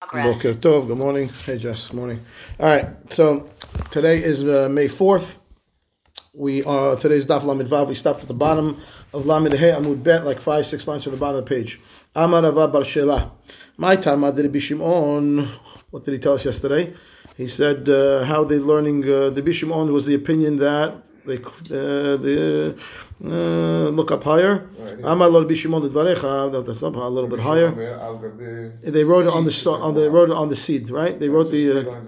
Boker Tov, good morning. Hey Jess, good morning. All right, so today is uh, May 4th. We are, today's Daf Lamed Vav. We stopped at the bottom of Lamed He Amud Bet, like five, six lines from the bottom of the page. Amar Bar Shela. My time, Rabbi Shimon, what did he tell us yesterday? He said uh, how they learning, uh, the Bishimon was the opinion that they, uh, the, uh, look up higher. Amar Lord Bishimon Dvarecha, that's up a little bit higher. They wrote it on the on the wrote it on the seed, right? They wrote the uh,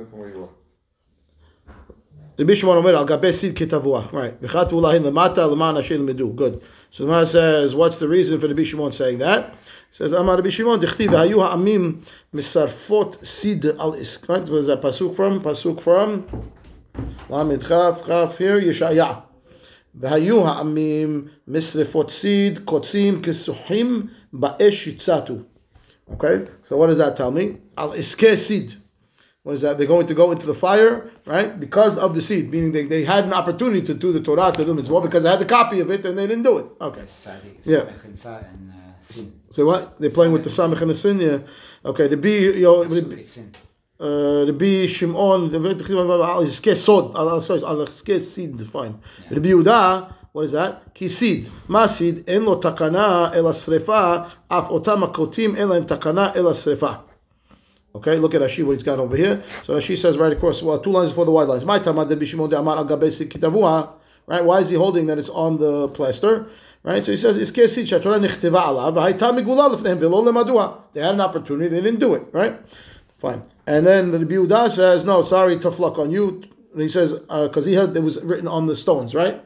Rabbi Shimon Omer al gabe seed kitavua, right? V'chatu lahin lemata leman asher medu. Good. So the Gemara says, what's the reason for Rabbi Shimon saying that? It says Amar Rabbi Shimon dichtiv hayu ha'amim misarfot seed al isk. Right? Where's that pasuk from? Pasuk from Lamed Chaf Chaf here Yeshaya. והיו העמים משרפות סיד, קוצים כסוחים באש יצאתו. Okay, so what does that tell me? Al iske seed. What is that? They're going to go into the fire, right? Because of the seed, meaning they, they had an opportunity to do the Torah, to do mitzvah, because they had the copy of it and they didn't do it. Okay. Yeah. So what? They're playing with the samech and the sin, yeah. Okay, the B, you know, uh, Rabbi Shimon, al iske sod, al sorry, al iske seed, fine. Rabbi Yehuda, what is that? Ma seed, en lo takana el srefa, af otam akotim en laim takana el srefa. Okay, look at Rashi, what he's got over here. So Rashi says right across, well, two lines before the wide lines. My tamad Rabbi Shimon de amar al gabesi kitavua. Right, why is he holding that it's on the plaster? Right, so he says, iske seed, shatorah nichtiva alav, v'haita migula lefnehem, v'lo lemadua. They had an opportunity, they didn't do it, right? Fine. And then the Rabbi Yehuda says, no, sorry, tough luck on you. And he says, uh, because he had, it was written on the stones, right?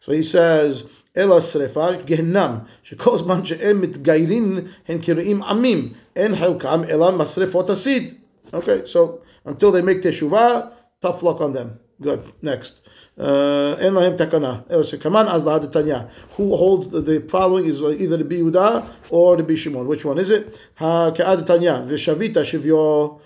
So he says, Ela srefa gehinam, shekol zman she'em mitgairin hen kiruim amim, en helkam ela masrefot asid. Okay, so until they make teshuvah, tough luck on them. Good. Next. Uh, Lahadetanya. Who holds the, following is either the Yehuda or the Bishimon. Which one is it? Ha ke'adetanya. V'shavita shivyo.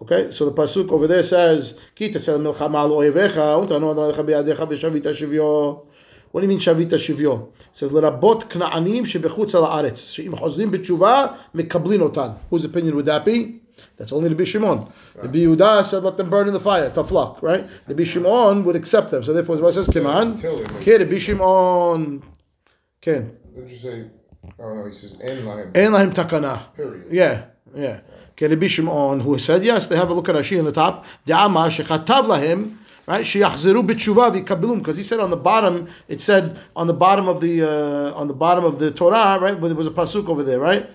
Okay, so the pasuk over there says, "Ki tesel milchama al oyevecha, utanu alecha biyadecha v'shavita shivyo." What do you mean shavita shivyo? It says lerabot kna'anim shebechutz al haaretz she'im chozrim b'tshuva mekablin. Whose opinion would that be? That's only the Shimon. The Yehuda said, "Let them burn in the fire." Tough luck, right? The Shimon would accept them. So therefore, the it says, "Kiman." Okay, the Shimon. Ken. Did you say? Oh no, he says en lahem. En lahem takana. Period. Yeah, yeah. Okay, the Shimon who said yes. They have a look at Rashi on the top. De'amar shechatav lahem. Right, sheyachzeru b'tshuva v'kabilum, because he said on the bottom, it said on the bottom of the uh, on the bottom of the Torah, right, where there was a pasuk over there, right?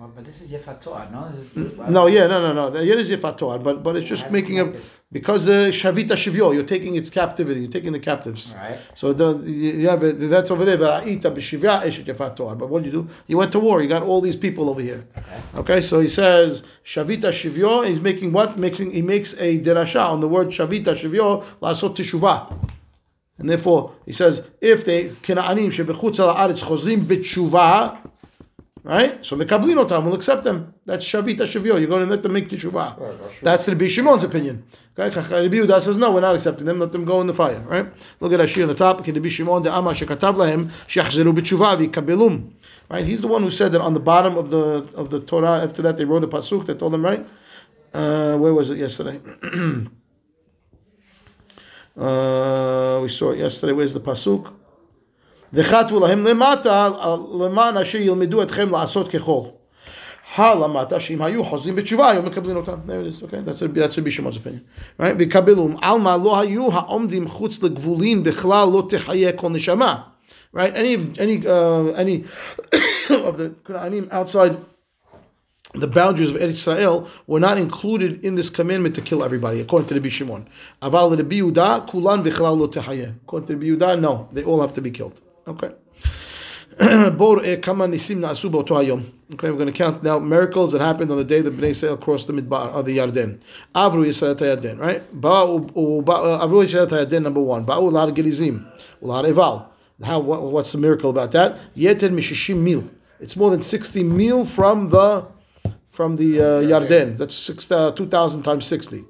Well, but this is Yefat To'ar, no? Is, hmm. No, yeah, no, no, no. It is Yefat To'ar, but but it's just it making a because the shavita shivyo, you're taking its captivity, you're taking the captives. Right. So the you have it, that's over there. V'ra'ita b'shivya eshet Yefat To'ar. But what do you do? You went to war. You got all these people over here. Okay, okay so he says shavita shivyo. He's making what? Making he makes a derasha on the word shavita shivyo la'asot teshuvah. And therefore, he says, if they kena'anim shebechutz al haaretz chozrim b'tshuva, right? So the kablinotam will accept them. That's shavita shavio. You're going to let them make teshuvah. Right, sure. That's the Rabbi Shimon's opinion. Okay, Rabbi Yehuda says no, we're not accepting them. Let them go in the fire. Right? Look at Rashi on the top. Rabbi Shimon de Amar shekatav lahem shechzeru b'tshuva v'kabelum. Right? He's the one who said that on the bottom of the of the Torah. After that, they wrote a pasuk that told them right. Uh, where was it yesterday? uh, we saw it yesterday. Where's the pasuk? וכתבו להם למטה, למען אשר ילמדו אתכם לעשות ככל. הלמטה, שאם היו חוזרים בתשובה, היו מקבלים אותם. There it is, okay? That's, that's Rabbi Shimon's opinion. Right? ויקבלום, עלמא לא היו העומדים חוץ לגבולין, בכלל לא תחיה כל נשמה. Right? Any, any, uh, any of the Canaanim outside the boundaries of Eretz Israel were not included in this commandment to kill everybody, according to the Bishimon. Aval Rabbi Yehuda, kulan v'chalal lo tehayeh. According to Rabbi Yehuda, no, they all have to be killed. Okay. Bor kama nisim na'asu b'oto. Okay, we're going to count now miracles that happened on the day that Bnei Israel crossed the Midbar, or the Yarden. Avru Yisrael Yarden, right? Ba'u- u- ba- uh, Avru Yisrael Yarden, number one. Ba'u lar gelizim, lar eval. How, what, what's the miracle about that? Yeter mishishim mil. It's more than 60 mil from the from the uh, Yarden. That's six, uh, 2,000 times 60.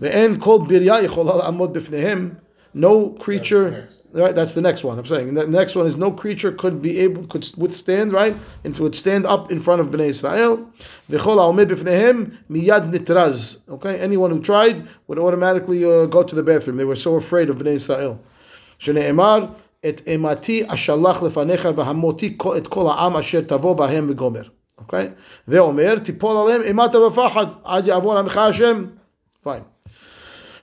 Ve'en kol birya yichola la'amod b'fnehem. No creature, Right, that's the next one. I'm saying the next one is no creature could be able could withstand right If and would stand up in front of Bnei Israel. miyad nitraz. Okay, anyone who tried would automatically uh, go to the bathroom. They were so afraid of Bnei Israel. Shneimar et emati ashalach lefanecha v'hamoti et kol ha'am asher tavo bahem v'gomer. Okay, ve'omer tipol alem emata v'fachad ad yavor amcha Hashem. Fine.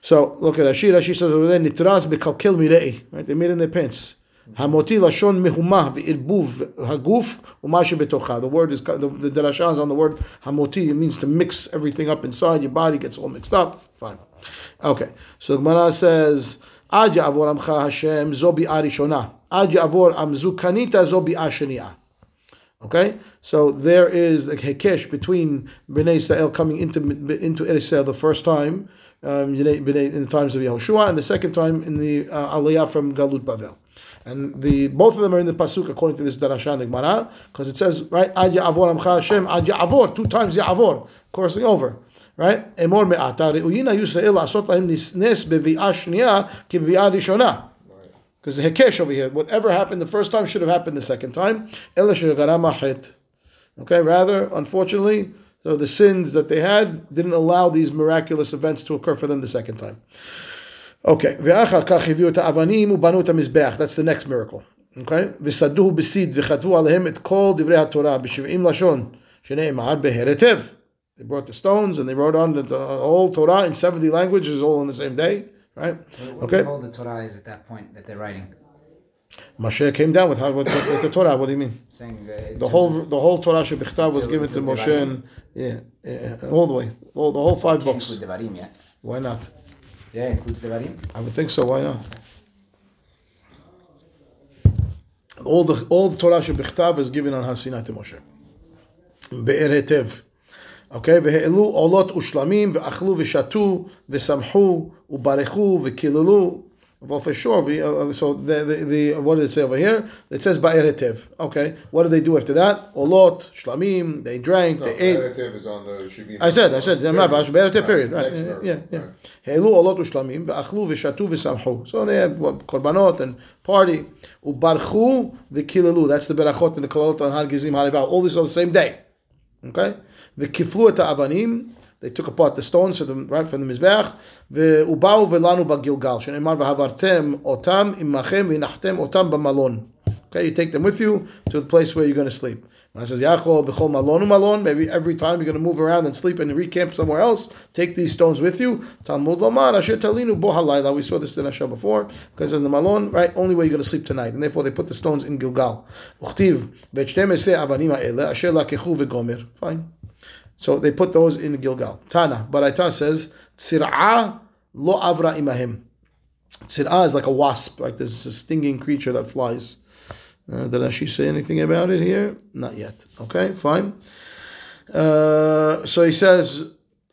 So look at Ashira. She says over there, nitras bekalkel mirei. Right, they made in their pants. Hamoti lashon mehuma ve'irbuv haguf umashi betocha. The word is the, the derasha is on the word hamoti. It means to mix everything up inside your body gets all mixed up. Fine. Okay. So Gemara says ad ya'avor amcha Hashem zobi arishona ad ya'avor amzu kanita zobi ashenia. Okay, so there is the hekesh between Bnei Israel coming into into Eretz the first time um, in the times of Yehoshua, and the second time in the uh, Aliyah from Galut Bavel. And the both of them are in the pasuk according to this darasha and the Gemara, because it says right Ad Ya'avor Amcha Hashem Ad Ya'avor two times Ya'avor crossing over. Right? Emor me'ata re'uyina Yisrael asot lahem nes bevi'ah shniya ki bevi'ah rishonah. Because the hekesh over here, whatever happened the first time should have happened the second time. Okay, rather, unfortunately, so the sins that they had didn't allow these miraculous events to occur for them the second time. Okay, that's the next miracle. Okay, וסדוהו בסיד וכתבו עליהם את כל דברי התורה בשבעים לשון, שנאמר בהרטב. They brought the stones and they wrote on the, the whole Torah in 70 languages all on the same day. Right? What Okay. all the Torah is at that point that they're writing? Moshe came down with, how, with, with the Torah. What do you mean? Saying uh, in The terms whole of- the whole Torah Shebichtav was Till- given to till Moshe Devarim. and yeah, yeah, all the way, all the whole five can't books. include Devarim yet. Why not? Yeah, includes Devarim. I would think so. Why not? All the all the Torah Shebichtav is given on Har Sinai to Moshe. Be'er Hetev. Okay, והעלו עולות ושלמים, ואכלו ושתו, ושמחו, וברכו, וקיללו. Well, for sure. We, uh, uh, so the, the, the what did it say over here? It says ba'eretev. Okay. What did they do after that? Olot, shlamim. They drank. No, they ate. is on the. I said. I said. Ba'eretev. Period. Right. right. Yeah. Yeah. Olot ushlamim ve'achlu ve'shatu ve'samhu. So they have what, korbanot and party. Ubarchu ve'kilalu. That's the berachot and the kolot and hargizim harival. All this on the same day. Okay. Ve'kiflu et avanim they took apart the stones from the, right from the mizbeach. Ve'ubau velanu bagilgal. Shenemar v'havartem otam imachem v'inachtem otam b'malon. Okay, you take them with you to the place where you're going to sleep. And I says Yachol b'chol malonu malon, maybe every time you're going to move around and sleep and recamp somewhere else, take these stones with you. Talmud lomar asher talinu bo We saw this in Hashem before because in the malon, right, only way you're going to sleep tonight, and therefore they put the stones in Gilgal. Uchtiv v'chtem eseh avanim asher lakechu v'gomer. Fine. So they put those in Gilgal. Tana, Baraita says tzir'a lo avra imahim. Tzir'a is like a wasp, like this a stinging creature that flies. Uh, did Rashi say anything about it here? Not yet. Okay, fine. Uh, so he says,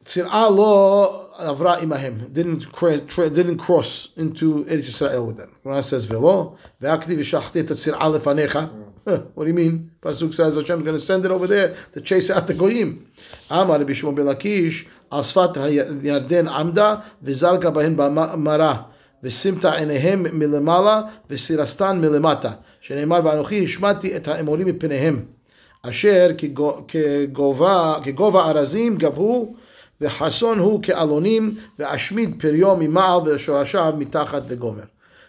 "Tzir'a lo avra imahim didn't cra- tra- didn't cross into Eretz Israel with them." When says velo ve'akti v'shachti et tzir'a lefanecha. Huh, What do you mean? Pasuk says Hashem is going to send it over there to chase out the goyim. Amar Rabbi Shimon ben Lakish al sfat yarden amda v'zarga bahin b'mara. ושימת עיניהם מלמעלה וסירסתן מלמטה, שנאמר ואנוכי השמעתי את האמורים מפניהם, אשר כגו- כגובה, כגובה ארזים גבהו, וחסון הוא כאלונים, ואשמיד פריו ממעל ושורשיו מתחת וגומר.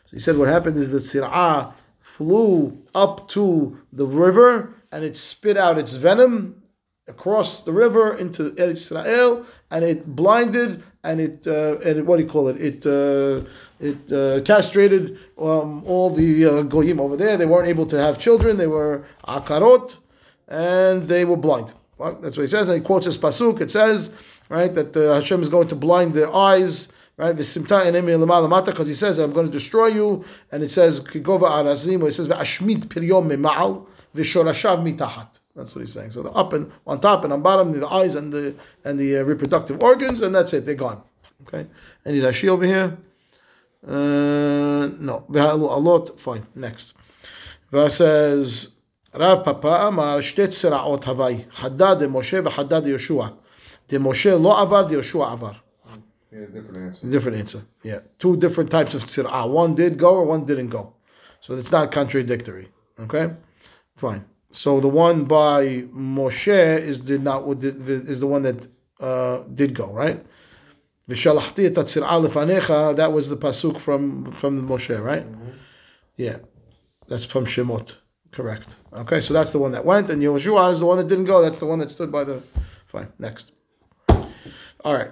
So he said what happened is that Sir'ah flew up to the river and it spit out its venom across the river into Eretz Israel, and it blinded and it uh, and it, what do you call it? It uh, it uh, castrated um, all the uh, goyim over there. They weren't able to have children. They were akarot, and they were blind. Well, that's what he says. And he quotes this pasuk. It says right that uh, Hashem is going to blind their eyes. Right, because he says, "I'm going to destroy you," and it says, "Kigova arazim," or says, "Ashmid mitahat." That's what he's saying. So the up and on top and on bottom, the eyes and the and the uh, reproductive organs, and that's it. They're gone. Okay. Any Rashi over here? Uh, no. A lot. Fine. Next. Verse says, Rav Papa Amar shtet tzira'ot havai. Hadad Moshe v'hadad Yehoshua. De Moshe lo avar, de Yeshua avar. Yeah, different answer. Different answer. Yeah. Two different types of tzira'ah. One did go or one didn't go. So it's not contradictory. Okay, fine. So the one by Moshe is did not is the one that uh, did go right. V'shalachti et lefanecha. That was the pasuk from from the Moshe, right? Yeah, that's from Shemot. Correct. Okay, so that's the one that went, and Yehoshua is the one that didn't go. That's the one that stood by the. Fine. Next. All right.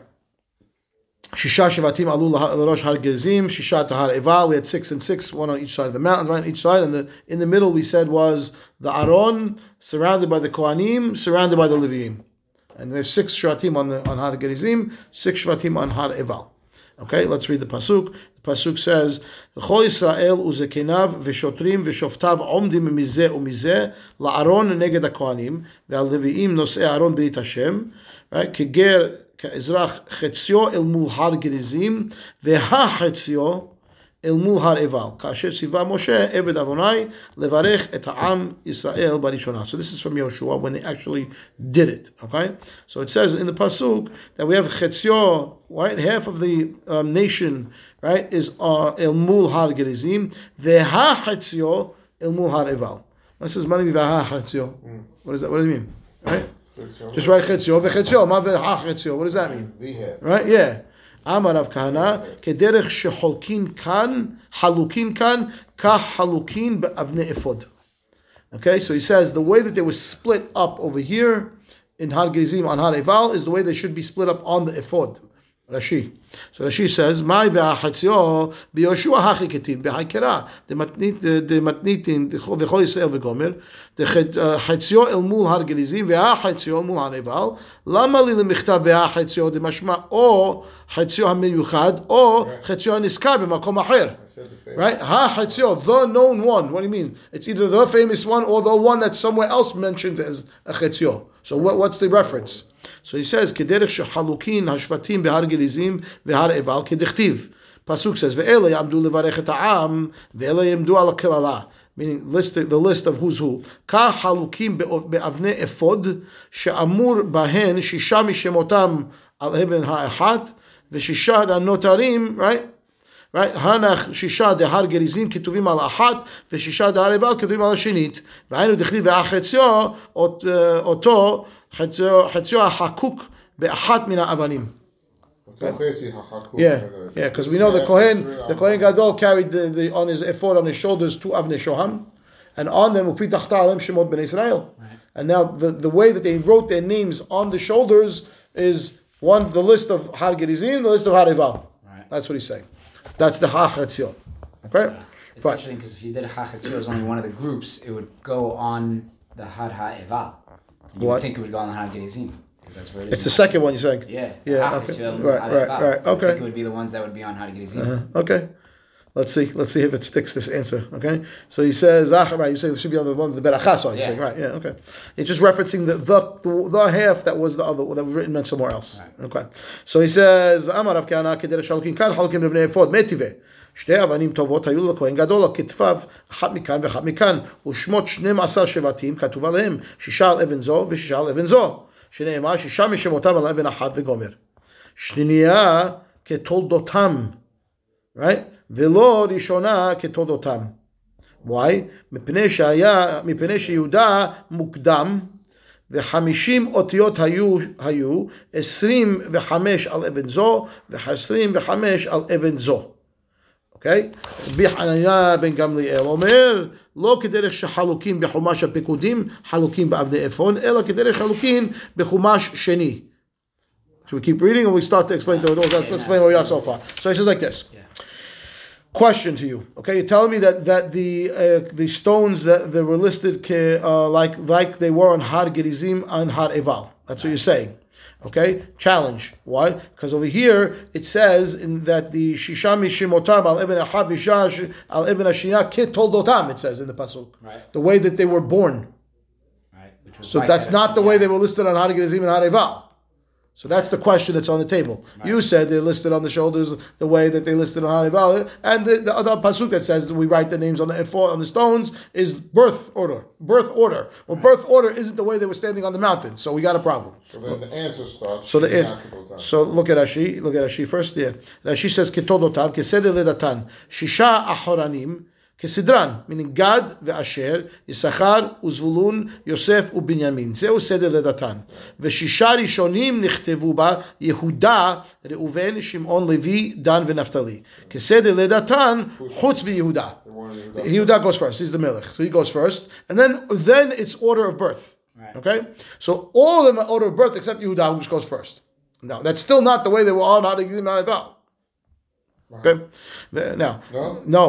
Shisha Shevatim Alu Larosh Har Gezim, Shisha Tahar Eval. We had six and six, one on each side of the mountain, right on each side. And the in the middle we said was the Aron, surrounded by the Kohanim, surrounded by the Leviim. And we have six Shvatim on the on Har Gerizim, six Shvatim on Har Eval. Okay, let's read the pasuk. The pasuk says, "Chol Yisrael uzekenav v'shotrim v'shoftav omdim mizeh u'mizeh la'aron neged hakohanim ve'al nosei Aron b'rit Hashem." Right, keger כאזרח חציו אל מול הר גריזים, והחציו אל מול הר עיבל, כאשר ציווה משה, עבד אדוני, לברך את העם ישראל בראשונה. So this is from Yoshua when they actually did it, okay? So it says in the Pasuk that we have Chetzio, right? Half of the um, nation, right, is uh, El Mul Har Gerizim, Veha Chetzio El Mul Har Eval. This is Mani Veha Chetzio. What does that, what does it mean? Right? Just write chetzio vechetzio. Ma vechetzio. What does that mean? Right? Yeah. Amar Rav Kahana, kederech sheholkin kan, halukin kan, ka halukin be'avne efod. Okay, so he says the way that they were split up over here in Har Gerizim on Har Eval is the way they should be split up on the efod. Rashi. So Rashi says, "My ve'achatzio biyoshua hachi ketiv behaikera the matnit the matnitin v'chol Yisrael v'gomer the chatzio uh, el mul har gerizim ve'achatzio mul har eval lama li lemichtav ve'achatzio de mashma o chatzio hamiyuchad o chatzio haniskar b'makom acher." Right? Ha chatzio, the known one. What do you mean? It's either the famous one or the one that's somewhere else mentioned as a chatzio. So what, what's the reference? So he says, "Kederech shehalukin hashvatim behar gerizim vehar eval kedichtiv." Pasuk says, "Ve'ele yamdu levarech et ha'am ve'ele yamdu al kelala." Meaning, list the, list of who's who. Ka halukim be'avne efod she'amur bahen shisha mishemotam al even ha'echat v'shisha ha'notarim. Right right? Hanach שישה דהר גריזים כתובים על אחת ושישה דהר עבל כתובים על השנית. dechli דכתיב והחציו אותו, חציו, חציו החקוק באחת מן Okay. Yeah, yeah, because we know the Kohen, the Kohen Gadol carried the, the, on his efod on his shoulders two Avnei Shoham, and on them Upitachta Alem Shemot Ben Israel. And now the, the way that they wrote their names on the shoulders is one the list of Har Gerizim, the list of Harival. Right. That's what he's saying. That's the Hachatzio. Okay? It's Fine. interesting because if you did Hachatzio as only one of the groups, it would go on the Har HaEval. And you What? would think it would go on the Har Gerizim. Because that's where it is. It's the second one you're saying. Yeah. Yeah, okay. Right, right, right, I okay. think it would be the ones that would be on Har Gerizim. Uh, okay. Let's see. Let's see if it sticks this answer. Okay. So he says, ah, right. You say it should be on the one the berachas. You're Yeah. saying right? Yeah. Okay. It's just referencing the the, the, the half that was the other that was written somewhere else. Right. Okay. So he says, Amar Rav Kahana כדי לשלוקים כאן חלוקים לבני אפוד מטיבה. שתי אבנים טובות היו לכהן גדול על כתפיו, אחת מכאן ואחת מכאן, ושמות 12 שבטים כתוב עליהם, שישה על אבן זו ושישה על אבן זו, שנאמר שישה משמותם על אבן אחת וגומר. שנייה כתולדותם, right? ולא ראשונה כתולדותם. why? מפני שהיה, מפני שיהודה מוקדם, וחמישים אותיות היו, היו, עשרים וחמש על אבן זו, ועשרים וחמש על אבן זו. אוקיי? רבי חנניה בן גמליאל אומר, לא כדרך שחלוקים בחומש הפיקודים, חלוקים באבני אפון, אלא כדרך חלוקים בחומש שני. Should we keep reading or we start to explain the let's, let's explain what we are so far. So he says like this. Yeah. Question to you. Okay, you're telling me that that the uh, the stones that, that were listed uh, like like they were on Har Gerizim and Har Eval. That's what you're saying. Okay, challenge. Why? Because over here it says in that the Shishami Shimotam al Ibn Ahad Vishash al Ibn Ashina Kit Toldotam. It says in the pasuk. Right. The way that they were born. Right. Which was So right that's not the way they were listed on Har Gerizim and Har Eval. So that's the question that's on the table. You said they're listed on the shoulders the way that they listed on Har Eval, and the, the other pasuk that says that we write the names on the on the stones is birth order. Birth order. Well, birth order isn't the way they were standing on the mountain, so we got a problem. So then the answer starts. So the answer. So look at Rashi. Look at Rashi first. Yeah, Rashi says ketodotav keseder ledatan shisha ahoranim כסדרן, meaning גד ואשר, יששכר וזבולון, יוסף ובנימין. זהו סדר לידתן. ושישה ראשונים נכתבו בה יהודה, ראובן, שמעון, לוי, דן ונפתלי. כסדר לידתן חוץ מיהודה. The one in Yehuda. Yehuda goes first. He's the melech, so he goes first, and then then it's order of birth. Right. Okay, so all of them are order of birth except Yehuda, which goes first. No, that's still not the way they were all not Ma'aval. Okay, The- now No? no,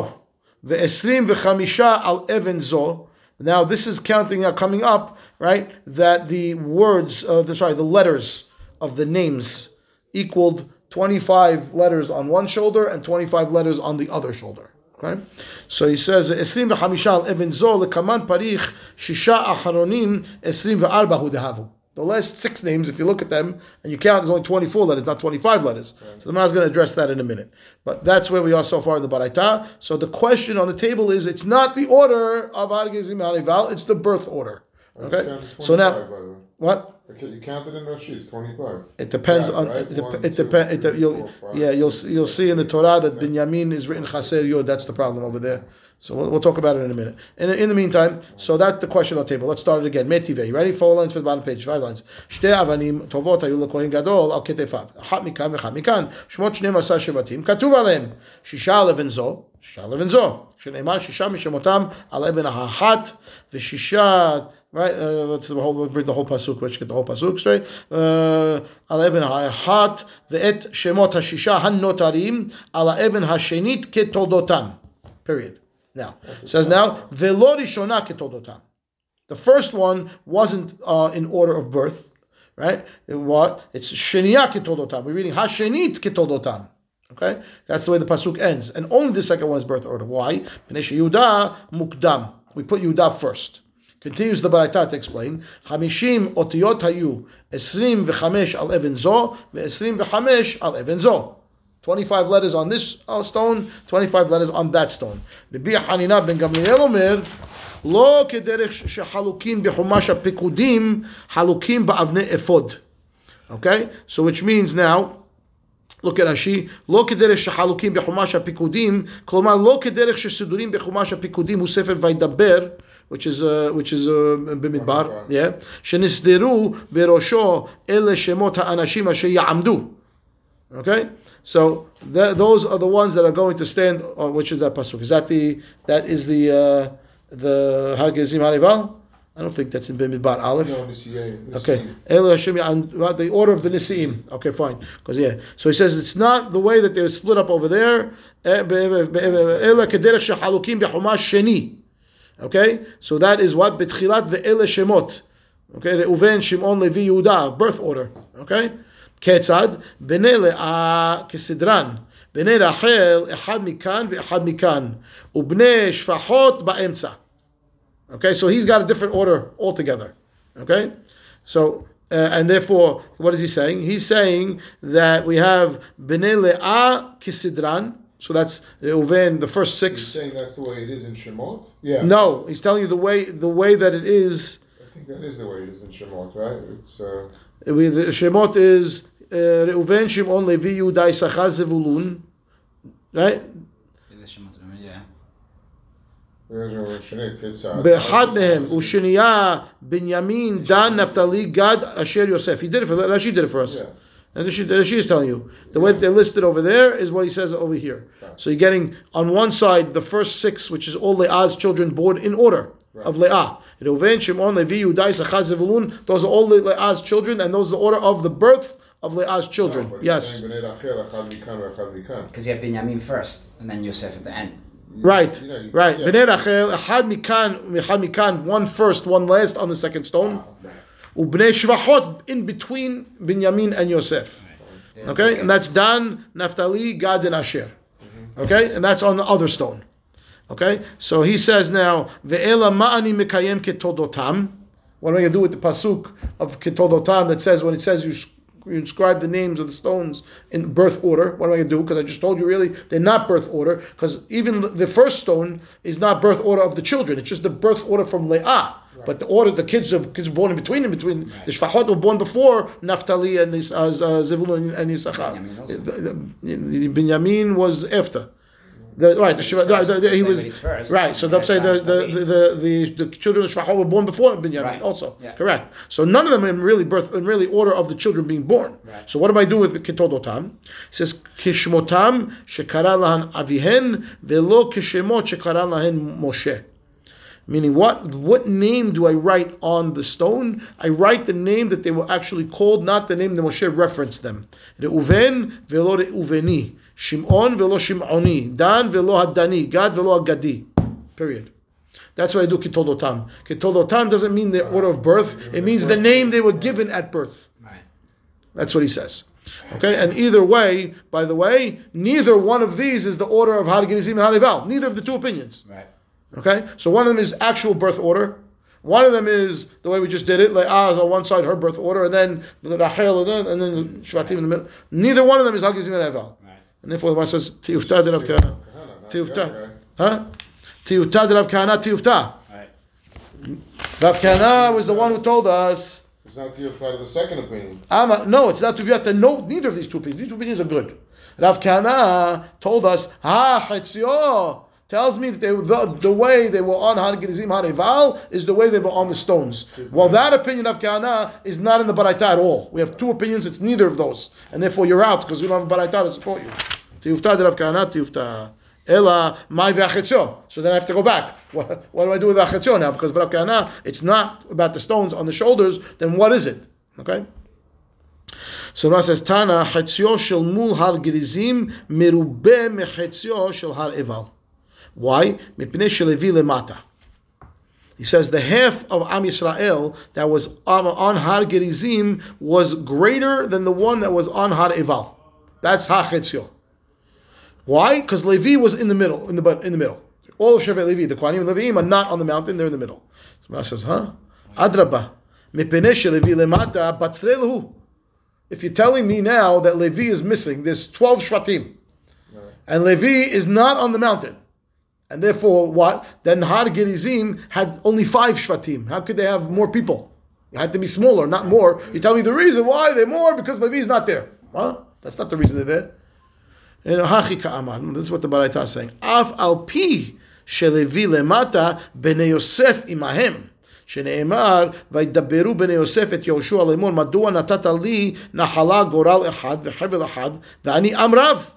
the esrim v'chamisha al even zo. Now this is counting now coming up right that the words, uh, the sorry, the letters of the names equaled twenty five letters on one shoulder and twenty five letters on the other shoulder. Okay, so he says esrim v'chamisha al even zo lekaman parich shisha acharonim esrim v'arba hu dehavu. The last six names, if you look at them and you count, there's only 24 letters, not 25 letters. So the man is going to address that in a minute. But that's where we are so far in the Baraita. So the question on the table is it's not the order of Argezim Harival, it's the birth order. Okay? So now, by the way. what? Okay, you counted in Rashi, it's 25. It depends Yeah, on right? it, One, it two, depends. It, you'll, four, yeah, you'll you'll see in the Torah that Binyamin is written Chaser Yod. That's the problem over there. So we'll, we'll, talk about it in a minute. In, in the meantime, so that's the question on the table. Let's start it again. Metive, you ready? Four lines for the bottom page, five lines. Shte avanim tovot ayu lekohen gadol al ketefav. hat mikan v'chat mikan. Shmot shnei masa shevatim. Katuv aleim. Shisha levin zo. Shisha levin zo. Shnei shisha mishemotam al eben ahat v'shisha Right, uh, let's the whole, read the whole pasuk. Let's get the whole pasuk straight. Uh, al even ha'hat ve'et shemot ha'shisha ha'notarim ala even ha'shenit ketodotam. Period. Now, says now, Velori Shona Ketodotam. The first one wasn't uh, in order of birth, right? It, what? It's Sheniya Ketodotam. We're reading Hashenit Ketodotam. Okay? That's the way the Pasuk ends. And only the second one is birth order. Why? B'nesh Yudah Mukdam. We put Yudah first. Continues the Baraita to explain, Hamishim otiyot hayu, esrim v'chamesh al even zo, ve'esrim v'chamesh al even zo. 25 letters on this uh, stone, 25 letters on that stone. Rabbi Hanina ben Gamliel omer, לא כדרך שחלוקים בחומש הפיקודים, חלוקים באבני אפוד. Okay? So which means now, look at רש"י, לא כדרך שחלוקים בחומש הפיקודים, כלומר לא כדרך שסידורים בחומש הפיקודים הוא ספר וידבר, which is, uh, which is uh, במדבר, yeah, שנסדרו בראשו אלה שמות האנשים אשר יעמדו. Okay, so th- those are the ones that are going to stand. On which is that pasuk? Is that the that is the uh, the Hagezim Harival? I don't think that's in Bimidbar Aleph. No, Nisiyah. Okay, the order of the Nisi'im. Okay, fine. Because yeah, so he says it's not the way that they were split up over there. Eh, Ela kederech shehalukim bechumash sheni. Okay, so that is what betchilat ve'ele shemot. Okay, Reuven, Shimon, Levi, Yehuda, birth order. Okay, כיצד? בני לאה כסדרן, בני רחל אחד מכאן ואחד מכאן, ובני שפחות באמצע. Okay, so he's got a different order altogether. Okay, so uh, and therefore, what is he saying? He's saying that we have bnei le'ah kisidran. So that's Reuven, the first You're six. saying that's the way it is in Shemot? Yeah. No, he's telling you the way the way that it is. I think that is the way it is in Shemot, right? It's uh, With the Shemot is uh, Reuven, Shimon, Levi, Yehuda, Issachar, Zevulun, right? Yeah. Shnei Pitzah. באחד מהם הוא שנייה, בנימין, דן, נפתלי, גד, אשר יוסף. He did it for Rashi did it for us. Yeah. And Rashi, Rashi is telling you. The way that they listed over there is what he says over here. So you're getting on one side the first six, which is all Leah's children born in order of Leah. Reuven, Shimon, Levi, Yehuda, Issachar, Zevulun. Those are all Leah's children, and those are the order of the birth of Leah's children. No, but yes. saying Bnei Rachel, Echad Mikan, Echad Mikan. Because you have Binyamin first, and then Yosef at the end. Right, You know, you- right. yeah. Bnei Rachel, Ahad Mikan, Michal Mikan, one first, one last on the second stone. Ubnei Shvachot in between Binyamin and Yosef. Okay, and that's Dan, Naphtali, Gad, and Asher. Mm-hmm. Okay, and that's on the other stone. Okay, so he says now, Ve'ela ma'ani mikayem ketodotam. What am I going to do with the pasuk of ketodotam that says when it says you, you inscribe the names of the stones in birth order? What am I going to do? Because I just told you really they're not birth order. Because even the- first stone is not birth order of the children. It's just the birth order from Leah. But the order, the kids, the kids born in between, in between the Shfachot were born before Naphtali and uh, uh, Zevulun and Issachar. Binyamin also. The- the- the- Binyamin was after. The, right, the, the- the- he was first. right. So they'll say the the, the, the, children of Shvachol were born before Binyamin Right. also. Yeah. Correct. So none of them in really birth in really order of the children being born. Right. So what do I do with Kitodotam? It says Kishmotam shekara lahan avihen velo kishemot shekara lahen Moshe. Meaning what what name do I write on the stone? I write the name that they were actually called, not the name that Moshe referenced them. Reuven velo Reuveni. Shimon velo Shimoni. Dan velo Hadani. Gad velo Agadi. Period. That's what I do Kitodotam. Kitodotam doesn't mean the order of birth. It means the name they were given at birth. That's what he says. Okay, and either way, by the way, neither one of these is the order of Hadgizim and Harival. Neither of the two opinions. Right. Okay, so one of them is actual birth order. One of them is the way we just did it, like ah, is on one side her birth order, and then the Rahel, and then and then the Shvatim in the middle. Neither one of them is Hagizim and Harival. And therefore, the one says Tiyufta de Rav Kahana. Tiyufta, huh? Tiyufta de Rav Kahana, Tiyufta. Rav Kahana was the one who told us. It's not apply to the second opinion. Ama, no, it's not Tuviyata. No, neither of these two opinions. These two opinions are good. Rav Kahana told us, Ha Chetzio tells me that they, the, the way they were on Han Gerizim Eval is the way they were on the stones. Well, that opinion of Kahana is not in the Baraita at all. We have two opinions, it's neither of those. And therefore you're out because you don't have a Baraita to support you. Tiyufta de Rav Kahana, Tiyufta. Ela, my ve'achetzio. So then I have to go back. What, what do I do with achetzio now? Because Rav Kahana, it's not about the stones on the shoulders, then what is it? Okay? So Rav says, Tana, chetzio shel mul har gerizim merube mechetzio shel har eval. Why? Mipnei shelevi lemata. He says the half of Am Yisrael that was on, on Har Gerizim was greater than the one that was on Har Eval. That's Ha Chetzio. Why? Because Levi was in the middle, in the in the middle. All of Shevet Levi, the Kohanim and Leviim are not on the mountain; they're in the middle. So says, "Huh? Adraba, shelevi lemata batzrei lehu." If you're telling me now that Levi is missing, there's 12 Shvatim, and Levi is not on the mountain, and therefore what? Then Har Gerizim had only five Shvatim. How could they have more people? It had to be smaller, not more. You tell me the reason why they're more because Levi is not there. Well, that's not the reason they're there. You know, Hachi ka'amar. This is what the Baraita is saying. Af al pi shelevi lemata bnei Yosef imahem. שנאמר, וידברו בני יוסף את יהושע לאמור, מדוע נתת לי נחלה גורל אחד וחבל אחד, ואני עם רב?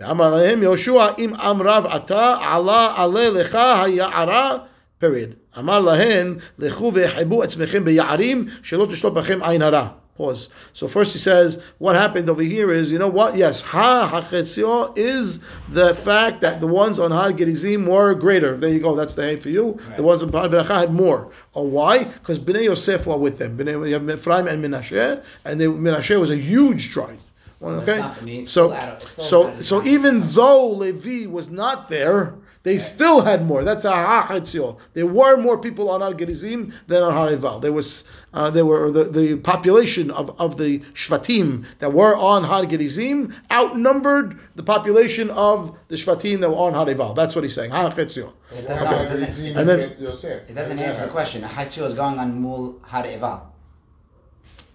ואמר להם יהושע, אם עם רב אתה, עלה עלה לך היערה, period. אמר להן, לכו והחבו עצמכם ביערים, שלא תשלוט בכם עין הרע. Pause. So first he says, what happened over here is, you know what? Yes, Ha HaChetzio is the fact that the ones on Ha Gerizim were greater. There you go. That's the hay for you. The ones on Ha Beracha had more. Or why? Because Bnei Yosef were with them. Bnei, you have Ephraim and Menashe, and they, Menashe was a huge tribe. Well, okay, not for me, it's so still out of- it's still so so even though Levi was not there, they still had more. That's a hachatzio. There were more people on Har Gerizim than on Har Eval. There was uh, there were the, the population of, of the shvatim that were on Har Gerizim outnumbered the population of the shvatim that were on Har Eval. That's what he's saying. Hachatzio. It Okay. doesn't, no, it doesn't, And doesn't, then- Yosef. it doesn't answer the question. Hatzio is going on Mul Har Eval,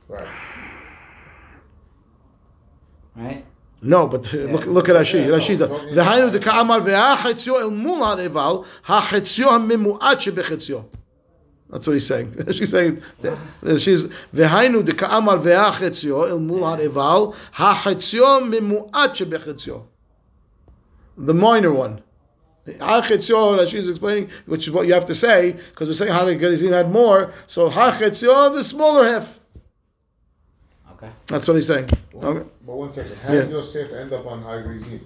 Right. right? No, but uh, look look at Rashi. Yeah, Rashi. V'hainu deka'amar ve'achetzio el mul Har Eval hachetzio hamemuat shebechetzio. That's what he's saying. she's saying she's v'hainu deka'amar ve'achetzio el mul har eval hachetzio memuat shebechetzio. The minor one. Hachetzio, Rashi is explaining, which is what you have to say, because we're saying Har Gerizim had more. So hachetzio, the smaller half. Okay. That's what he's saying. One- Okay. But one second. How Yeah. did Yosef end up on Har Gerizim?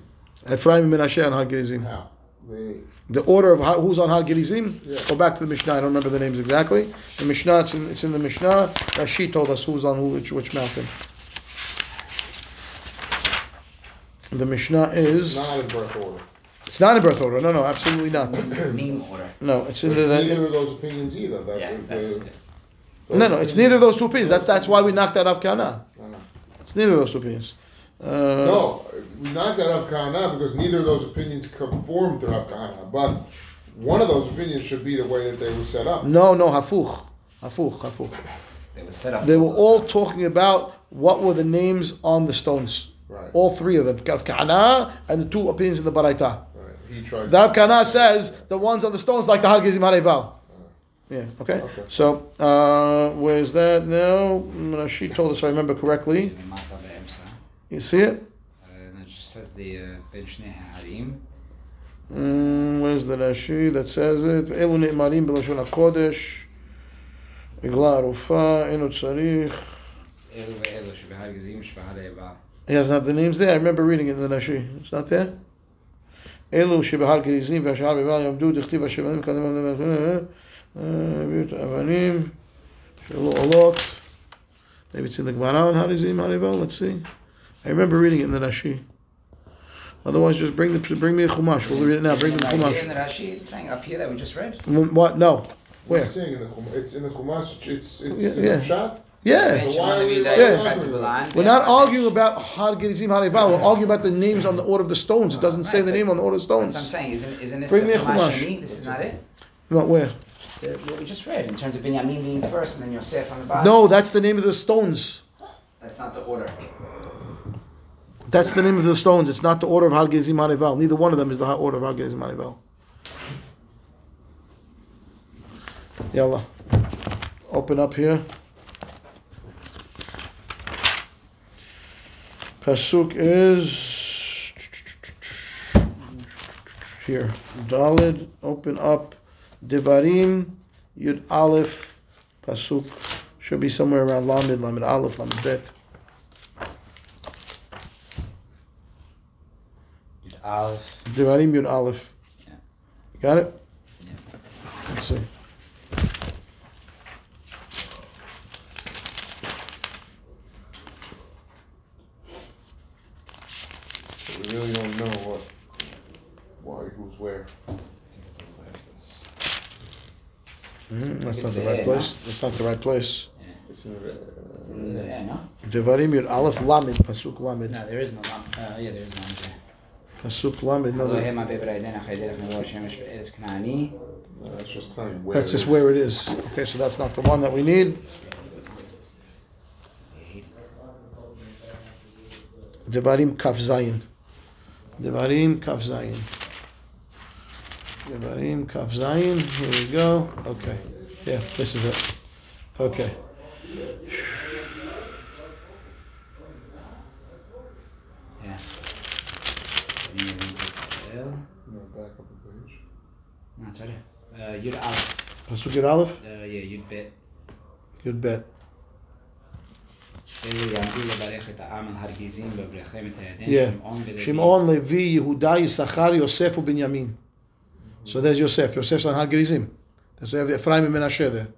Ephraim and Menashe on Har Gerizim. How? They, The order of how, who's on Har Gerizim? Yeah. Go back to the Mishnah. I don't remember the names exactly. The Mishnah, it's in, it's in the Mishnah. Rashi told us who's on who, which, which mountain. The Mishnah is. not in birth order. It's not in birth order. No, no, absolutely not. Name order. No, it's in It's the. neither of those opinions either. That Yeah, the- that's. the- no, no, it's neither of those two opinions. That's that's why we knocked that off Kana. No, no. It's neither of those opinions. Uh, No, we knocked that Rav Kahana because neither of those opinions conform to Rav Kahana. But one of those opinions should be the way that they were set up. No, no, hafuch, hafuch, hafuch. They were set up. They were all talking about what were the names on the stones. Right. All three of them, Rav Kana and the two opinions in the Baraita. Right. he tried. The Rav Kana says the ones on the stones like the Har Gezim Hareval. Yeah, okay. Okay. So, uh, where's that now? Mm, She told us, if I remember correctly. למטה באמצע. You see it? Uh, and it just says the uh, בין שני ההרים. Mm, where's the Rashi that says it? אלו נאמרים בלשון הקודש. עגלה ערופה, אינו צריך. אלו ואלו שבהר גזים שבהר עיבל. He doesn't have the names there. I remember reading it in the Rashi. It's not there? אלו שבהר גריזים והשאר בבעל יעמדו, דכתיב השם עליהם קדם עליהם, הביאו את האבנים שלא עולות. Maybe it's in the Gemara on Harizim Harival. Let's see. I remember reading it in the Rashi. Otherwise, just bring the bring me a Chumash. We'll read it now. Bring me the Right here in Chumash. the Rashi, I'm saying up here that we just read. Mm, What? No. I'm Where? saying in the Chum- it's in the Chumash. It's it's Yeah, in yeah. the shot. Yeah. בין So why שמונה are we מידות Yeah. אחת בגולן, We're בין not חמש. arguing about Har Gerizim Harival. We're arguing about the names on the order of the stones. It doesn't say the name on the order of the That's what I'm stones. saying. Isn't, isn't this Bring the me a Chumash Chumash. Sheni? This is not it? What? Where? The, what we just read in terms of Binyamin being first and then Yosef on the bottom. No, that's the name of the stones. That's not the order. That's the name of the stones. It's not the order of Har Gezim Harival. Neither one of them is the order of Har Gezim Harival. Yalla. Open up here. Pasuk is here. Dalid. Open up. Devarim. Yud Aleph. Pasuk. Should be somewhere around Lamed, Lamed Aleph, Lamed Bet. Aleph. Devarim Yud Aleph. Yeah. Got it? Yeah. Let's see. So we really don't know what, why, who's where. Mm, That's not the right place. That's not the right place. Devarim Yud Aleph Lamed, Pasuk Lamed. No, there is no Lamed. Uh, yeah, there is Lamed there. Pasuk Lamed, no. no that's just telling where That's just where it is. Okay, so that's not the one that we need. Devarim Kaf Zayin. Devarim Kaf Zayin. Devarim Kaf Zayin. Here we go. Okay. Yeah, this is it. Okay. Yeah. No, No, back up a page. it's right there. Uh, Yud Aleph. Pasuk Yud Aleph. Uh, yeah, Yud Bet. Good bet. אלו יעמדו לברך את העם על הר גזים בברכם את הירדן. Yeah. שמעון ולוי. Shimon, Levi, Yehuda, Yisachar, Yosef, Binyamin. So there's Yosef. Yosef's on Har Gerizim. There's we have Ephraim and Menashe there.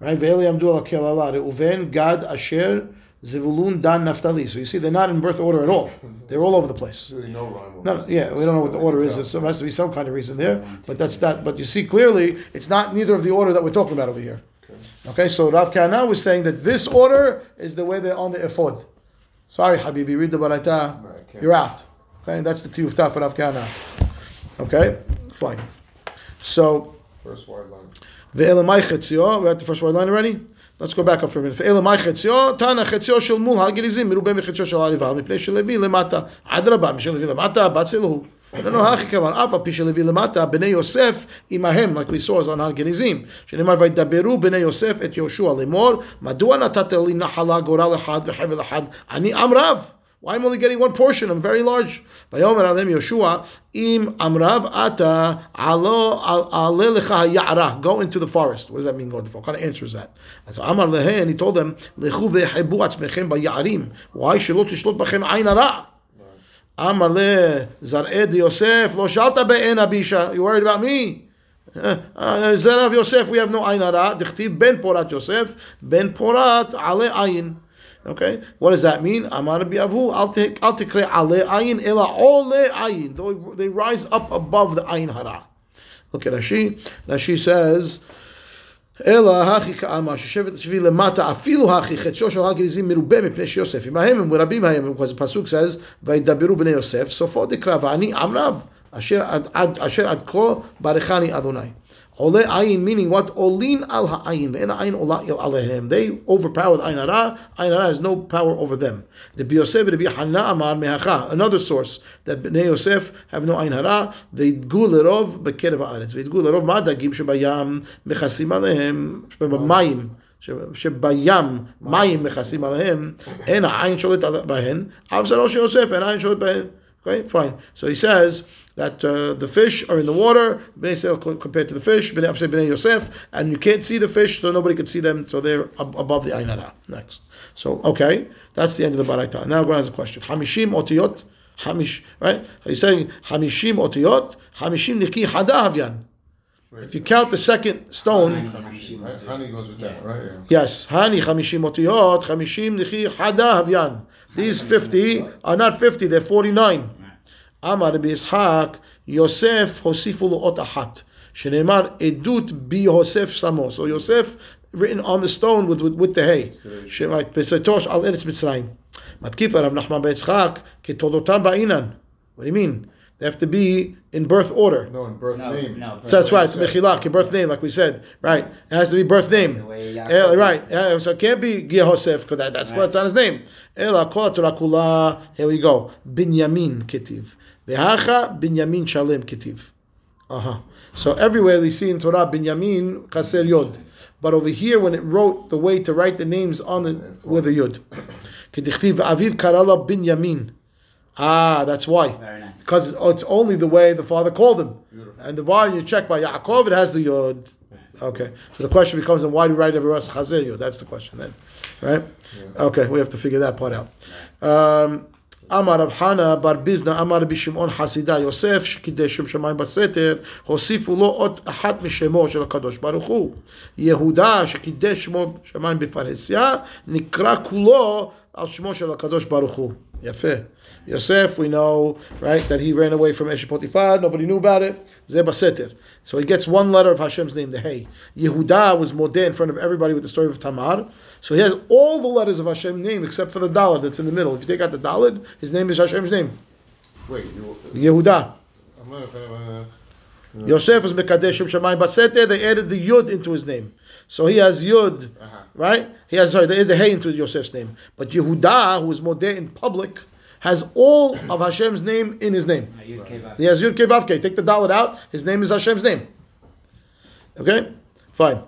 Right? Ve'eli Amdu al Kelala. Reuven, Gad, Asher, Zevulun, Dan, Naphtali. So you see, they're not in birth order at all. They're all over the place. Really no rhyme. No, yeah, we don't know what the order is. There has to be some kind of reason there. But that's that. But you see clearly, it's not neither of the order that we're talking about over here. Okay, so Rav Kana was saying that this order is the way they're on the ephod. Sorry, Habibi, read the Baraita. You're out. Okay, that's the Tiyufta for Rav Kana. Okay, fine. So, First wide line. Ve'elamai chetzio, we're at the first word line already? Let's go back up for a minute. Ve'elamai chetzio, tana chetzio shel mul ha'gerizim, mirubeh mechetzio shel ha'rival, mipnei shel levi lemata. Adraba, mishel levi lemata, bat zeluhu. No, no, hachi kavan, afa pi shel levi lemata, bnei Yosef imahem, like we saw is on ha'gerizim. שנאמר, וידברו בני יוסף את יהושע לאמור, מדוע נתת לי נחלה גורל אחד וחבל אחד, אני עם רב. why am I only getting one portion? I'm very large. Im amrav ata alo ya'ra. Go into the forest. What does that mean? Go into the forest. What kind of answer is that? And so Amar lehe and he told them lechu vehebu atzmechem bayarim. Why should tishlot bachem ayin hara? Amar le zar'ed Yosef lo shalta be'en abisha. You worried about me? Eh, uh, Zerav Yosef, we have no ayin hara. Dichtiv ben porat Yosef ben porat ale ayin. Okay, what does that mean? Amar Rabbi Avu, al te- al tikre ale ayin ela ole ayin. They- They rise up above the ayin hara. Look at Rashi. Rashi says, אלא הכי כאמר ששבט שבי למטה אפילו הכי חדשו של הגריזים מרובה מפני שיוסף עמהם הם רבים ההם because the pasuk says וידברו בני יוסף סופו דקרא ואני עם רב אשר עד, עד, אשר עד כה ברכני אדוני Ole ayin meaning what? Olin al ha'ayin. Ve'en ha'ayin ola alehem. They overpower the ayin hara. Ayin hara has no power over them. The Yosef Rabbi Hanna Amar mehacha. Another source that Bnei Yosef have no ayin hara. Ve'idgu lerov bekerev ha'aretz. Ve'idgu lerov ma'adagim shebayam mechasim alehem. Mayim. שבים מים מכסים עליהם, אין העין שולט על- בהן, אף זה לא של יוסף, אין עין שולט בהן. Okay, fine. So he says that uh, the fish are in the water, Bnei Israel compared to the fish, Bnei, saying Bnei Yosef, and you can't see the fish, so nobody can see them, so they're ab- above the Ain Hara. Next. So, okay, that's the end of the Baraita. Now, go on to the question. Hamishim otiyot, hamish, right? He's saying Hamishim otiyot, Hamishim niki hada havyan. If you count the second stone? Honey goes with that, right? Yes, Hani Chamishim Otiyot, Chamishim Nichi Hada Havyan. These 50 are not 50, they're 49. Amar Rabbi Ishaq, Yosef Hosifu lo ot ahat. Shenemar Edut bi Yosef Samo. So Yosef written on the stone with, with, with the hay. Shemait Pesetosh al Eretz Mitzrayim. Matkifa Rav Nachman ben Yitzchak, Ketolotam ba'inan. What do you mean? They have to be in birth order. No, in birth No, name. no. So that's right. It's Mechilak, your birth name, like we said. Right. It has to be birth name. The way Yaakov Eh, right. Yeah, so it can't be Yehosef, because that, that's, that's not his name. Ela kol Torah. Here we go. Binyamin ketiv. Vehacha Binyamin shalem ketiv. Uh-huh. So everywhere we see in Torah Binyamin Kaser Yod. But over here, when it wrote the way to write the names on the with a Yod. Kedichtiv Aviv Karala Binyamin. Ah, that's why. Very nice. Because it's only the way the father called him. And the why you check by Yaakov, it has the Yod. Okay. So the question becomes, then why do you write everywhere else Chazer Yod? That's the question then. Right? Okay, we have to figure that part out. Um, אמר רב חנה בר ביזנא אמר רבי שמעון חסידה יוסף שקידש שם שמיים בסתר הוסיפו לו עוד אחת משמו של הקדוש ברוך הוא. יהודה שקידש שמו שמיים בפרהסיה נקרא כולו על שמו של הקדוש ברוך הוא. יפה Yosef, we know, right, that he ran away from Eshe Potiphar, nobody knew about it. Zeh Baseter. So he gets one letter of Hashem's name, the Hey. Yehuda was modeh in front of everybody with the story of Tamar. So he has all the letters of Hashem's name except for the Dalad that's in the middle. If you take out the Dalad, his name is Hashem's name. Wait, you, Yehuda. I'm gonna, uh, Yosef was Mekadesh Shem Shamayim Baseter. They added the Yud into his name. So he has Yud, uh-huh. right? He has, sorry, they added the Hey into Yosef's name. But Yehuda, who is modeh in public, has all of Hashem's name in his name. He has Yud Kevavke. Take the dollar out. His name is Hashem's name. Okay? Fine.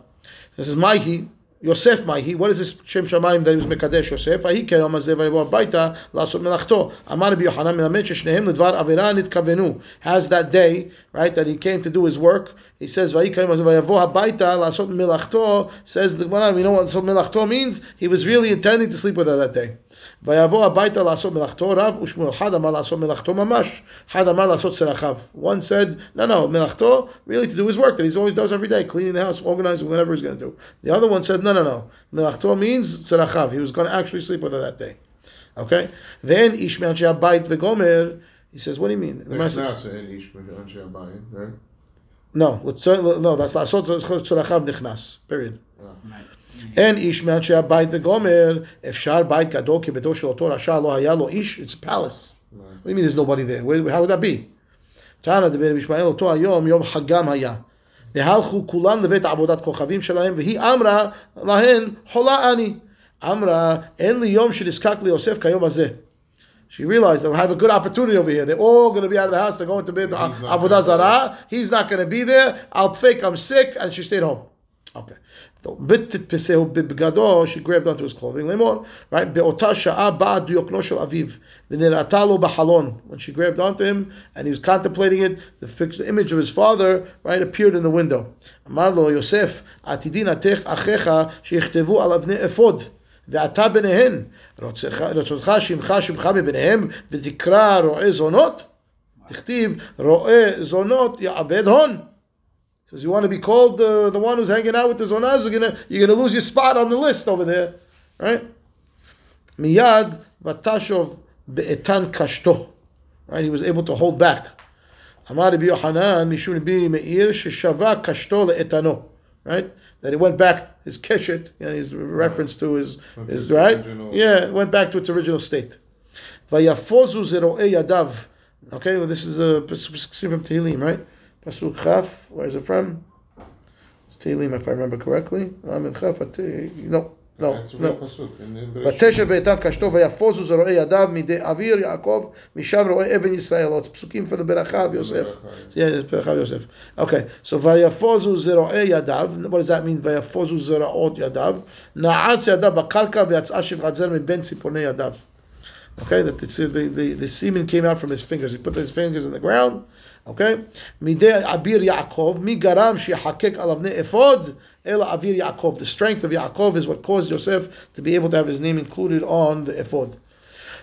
This is Maihi. Yosef Maihi, what is this Shem Shamayim that he was Mekadesh Yosef? Vahi kayom azeh vayivu abayta lasot melachto. Amar Rabbi Yohanan melamed sheshnehem ledvar avera nitkavenu. Has that day right? That he came to do his work. He says, says the Gemara, we know what so milachto means. He was really intending to sleep with her that day. One said, no, no, milachto, really to do his work that he always does every day, cleaning the house, organizing, whatever he's going to do. The other one said, no, no, no, milachto means tzerachav. He was going to actually sleep with her that day. Okay? Then Ishmael Shabbat Vegomer, he says what do you mean the There's Master- Nasa and Ish Anshe Abayin, right? no let's- no that's לעשות צרכיו נכנס period Right. אין איש מאנשי הבית וגומר, אפשר בית גדול כביתו של אותו רשע, לא היה לו איש, it's a palace. What do you mean there's nobody there? Where, how would that be? תנא דברי רבי ישמעאל, אותו היום, יום חגם היה. והלכו כולם לבית עבודת כוכבים שלהם, והיא אמרה להן, חולה אני. אמרה, אין לי יום שנזקק ליוסף כיום הזה. She realized I have a good opportunity over here. They're all going to be out of the house. They're going to be to Avodah Zarah. He's not going to be there. I'll fake I'm sick, and she stayed home. Okay. She grabbed onto his clothing. Right? When she grabbed onto him and he was contemplating it, the image of his father right appeared in the window. Yosef. ואתה ביניהן, רצונך רצונך שמך שמך מביניהם, ותקרא רועה זונות? תכתיב רועה זונות יעבד הון. Says you want to be called the, the one who's hanging out with the zonaz, you're gonna you're gonna lose your spot on the list over there, right? Miyad vatashov be'etan kashto, right? He was able to hold back. Amar Rabbi Yohanan mishum Rabbi Meir sheshava kashto le'etano, right? That he went back his keshet, you know, his reference to his, From his his right, original- yeah, it went back to its original state. Vayafozu zero'e yadav. Okay, well, this is a from Tehillim, right? Pasuk Chaf. Where is it from? It's Tehillim, if I remember correctly. Lamed Chaf, no, in Bereshit. ותשב באיתן קשתו ויפוזו זרועי ידיו מידי אוויר יעקב משם רואה אבן ישראל. It's פסוקים for the ברכה of Yosef. Yeah, it's ברכה Yosef. Okay, so ויפוזו זרועי ידיו, what does that mean? ויפוזו זרעות ידיו. נעץ ידיו בקרקע ויצאה שפחת זר מבין ציפורני ידיו. Okay, that the, the, the, the, semen came out from his fingers. He put his fingers in the ground. Okay, midei abir Yaakov, mi garam shehakek alavne efod el avir Yaakov. The strength of Yaakov is what caused Yosef to be able to have his name included on the efod.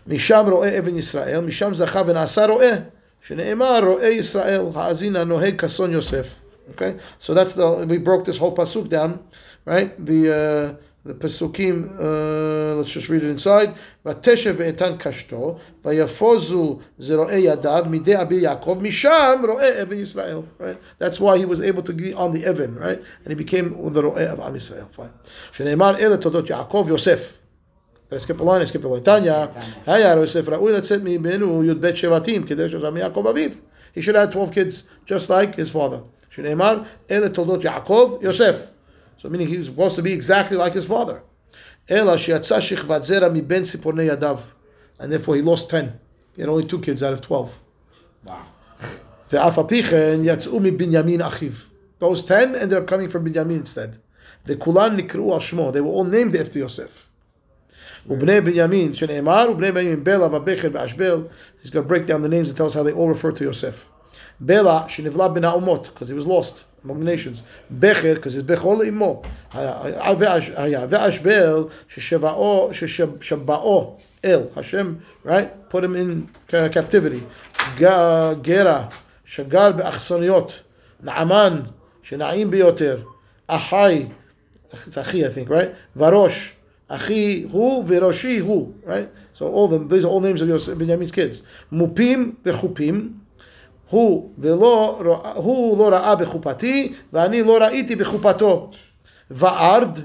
Misham ro'eh even Yisrael, misham zachav and asar ro'eh, shenei'mar ro'eh Yisrael, ha'azina noheg kason Yosef. Okay, so that's the, we broke this whole pasuk down, right? The, uh, the pasukim. Uh, let's just read it inside. ותשב באיתן קשתו, ויפוזו זרועי ידיו מידי אבי יעקב, משם רואה אבן ישראל. Right? That's why he was able to be on the Evan, right? And he became the רואה of עם ישראל. Fine. שנאמר אלה תולדות יעקב יוסף. Did I skip a line? I skipped a line. תניא, היה יוסף ראוי לצאת ממנו י"ב שבטים, כדי שזם יעקב אביו. He should have 12 kids, just like his father. שנאמר, אלה תולדות יעקב, יוסף. So meaning he was supposed to be exactly like his father. And therefore he lost 10. He had only two kids out of 12. Wow. Binyamin achiv. Those 10 ended up coming from Binyamin instead. The kulan nikru ashmo. They were all named after Yosef. Ubnei Binyamin, Sheneimar, Ubnei Binyamin, Bela, Vabecher, He's going to break down the names and tell us how they all refer to Yosef. Bela, Shenivla bin Umot, because he was lost among the nations. בכר, because he's בכור לאמו. היה, ואש- היה, ואשבל ששבעו, ששבעו אל, השם, right? put him in captivity. ג- גרה שגר באכסניות. נעמן שנעים ביותר. אחי, it's אחי, I think, right? וראש, אחי הוא וראשי הוא, right? So all them, these are all names of Yosef, Benjamin's kids. מופים וחופים. הוא ולא, ראה- הוא לא ראה בחופתי, ואני לא ראיתי בחופתו. וערד,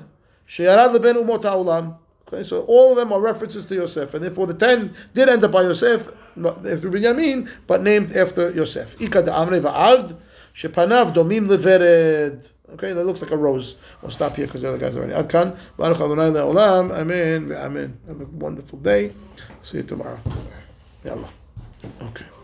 שירד לבין אומות העולם. Okay, so all of them are references to Yosef, and therefore the ten did end up by Yosef, not after Benjamin, but named after Yosef. איכא דאמרי וערד, שפניו דומים לוורד. Okay, that looks like a rose. We'll stop here because the other guys are already. עד כאן, ברוך אדוני לעולם, אמן ואמן. Have a wonderful day. See you tomorrow. יאללה. Okay.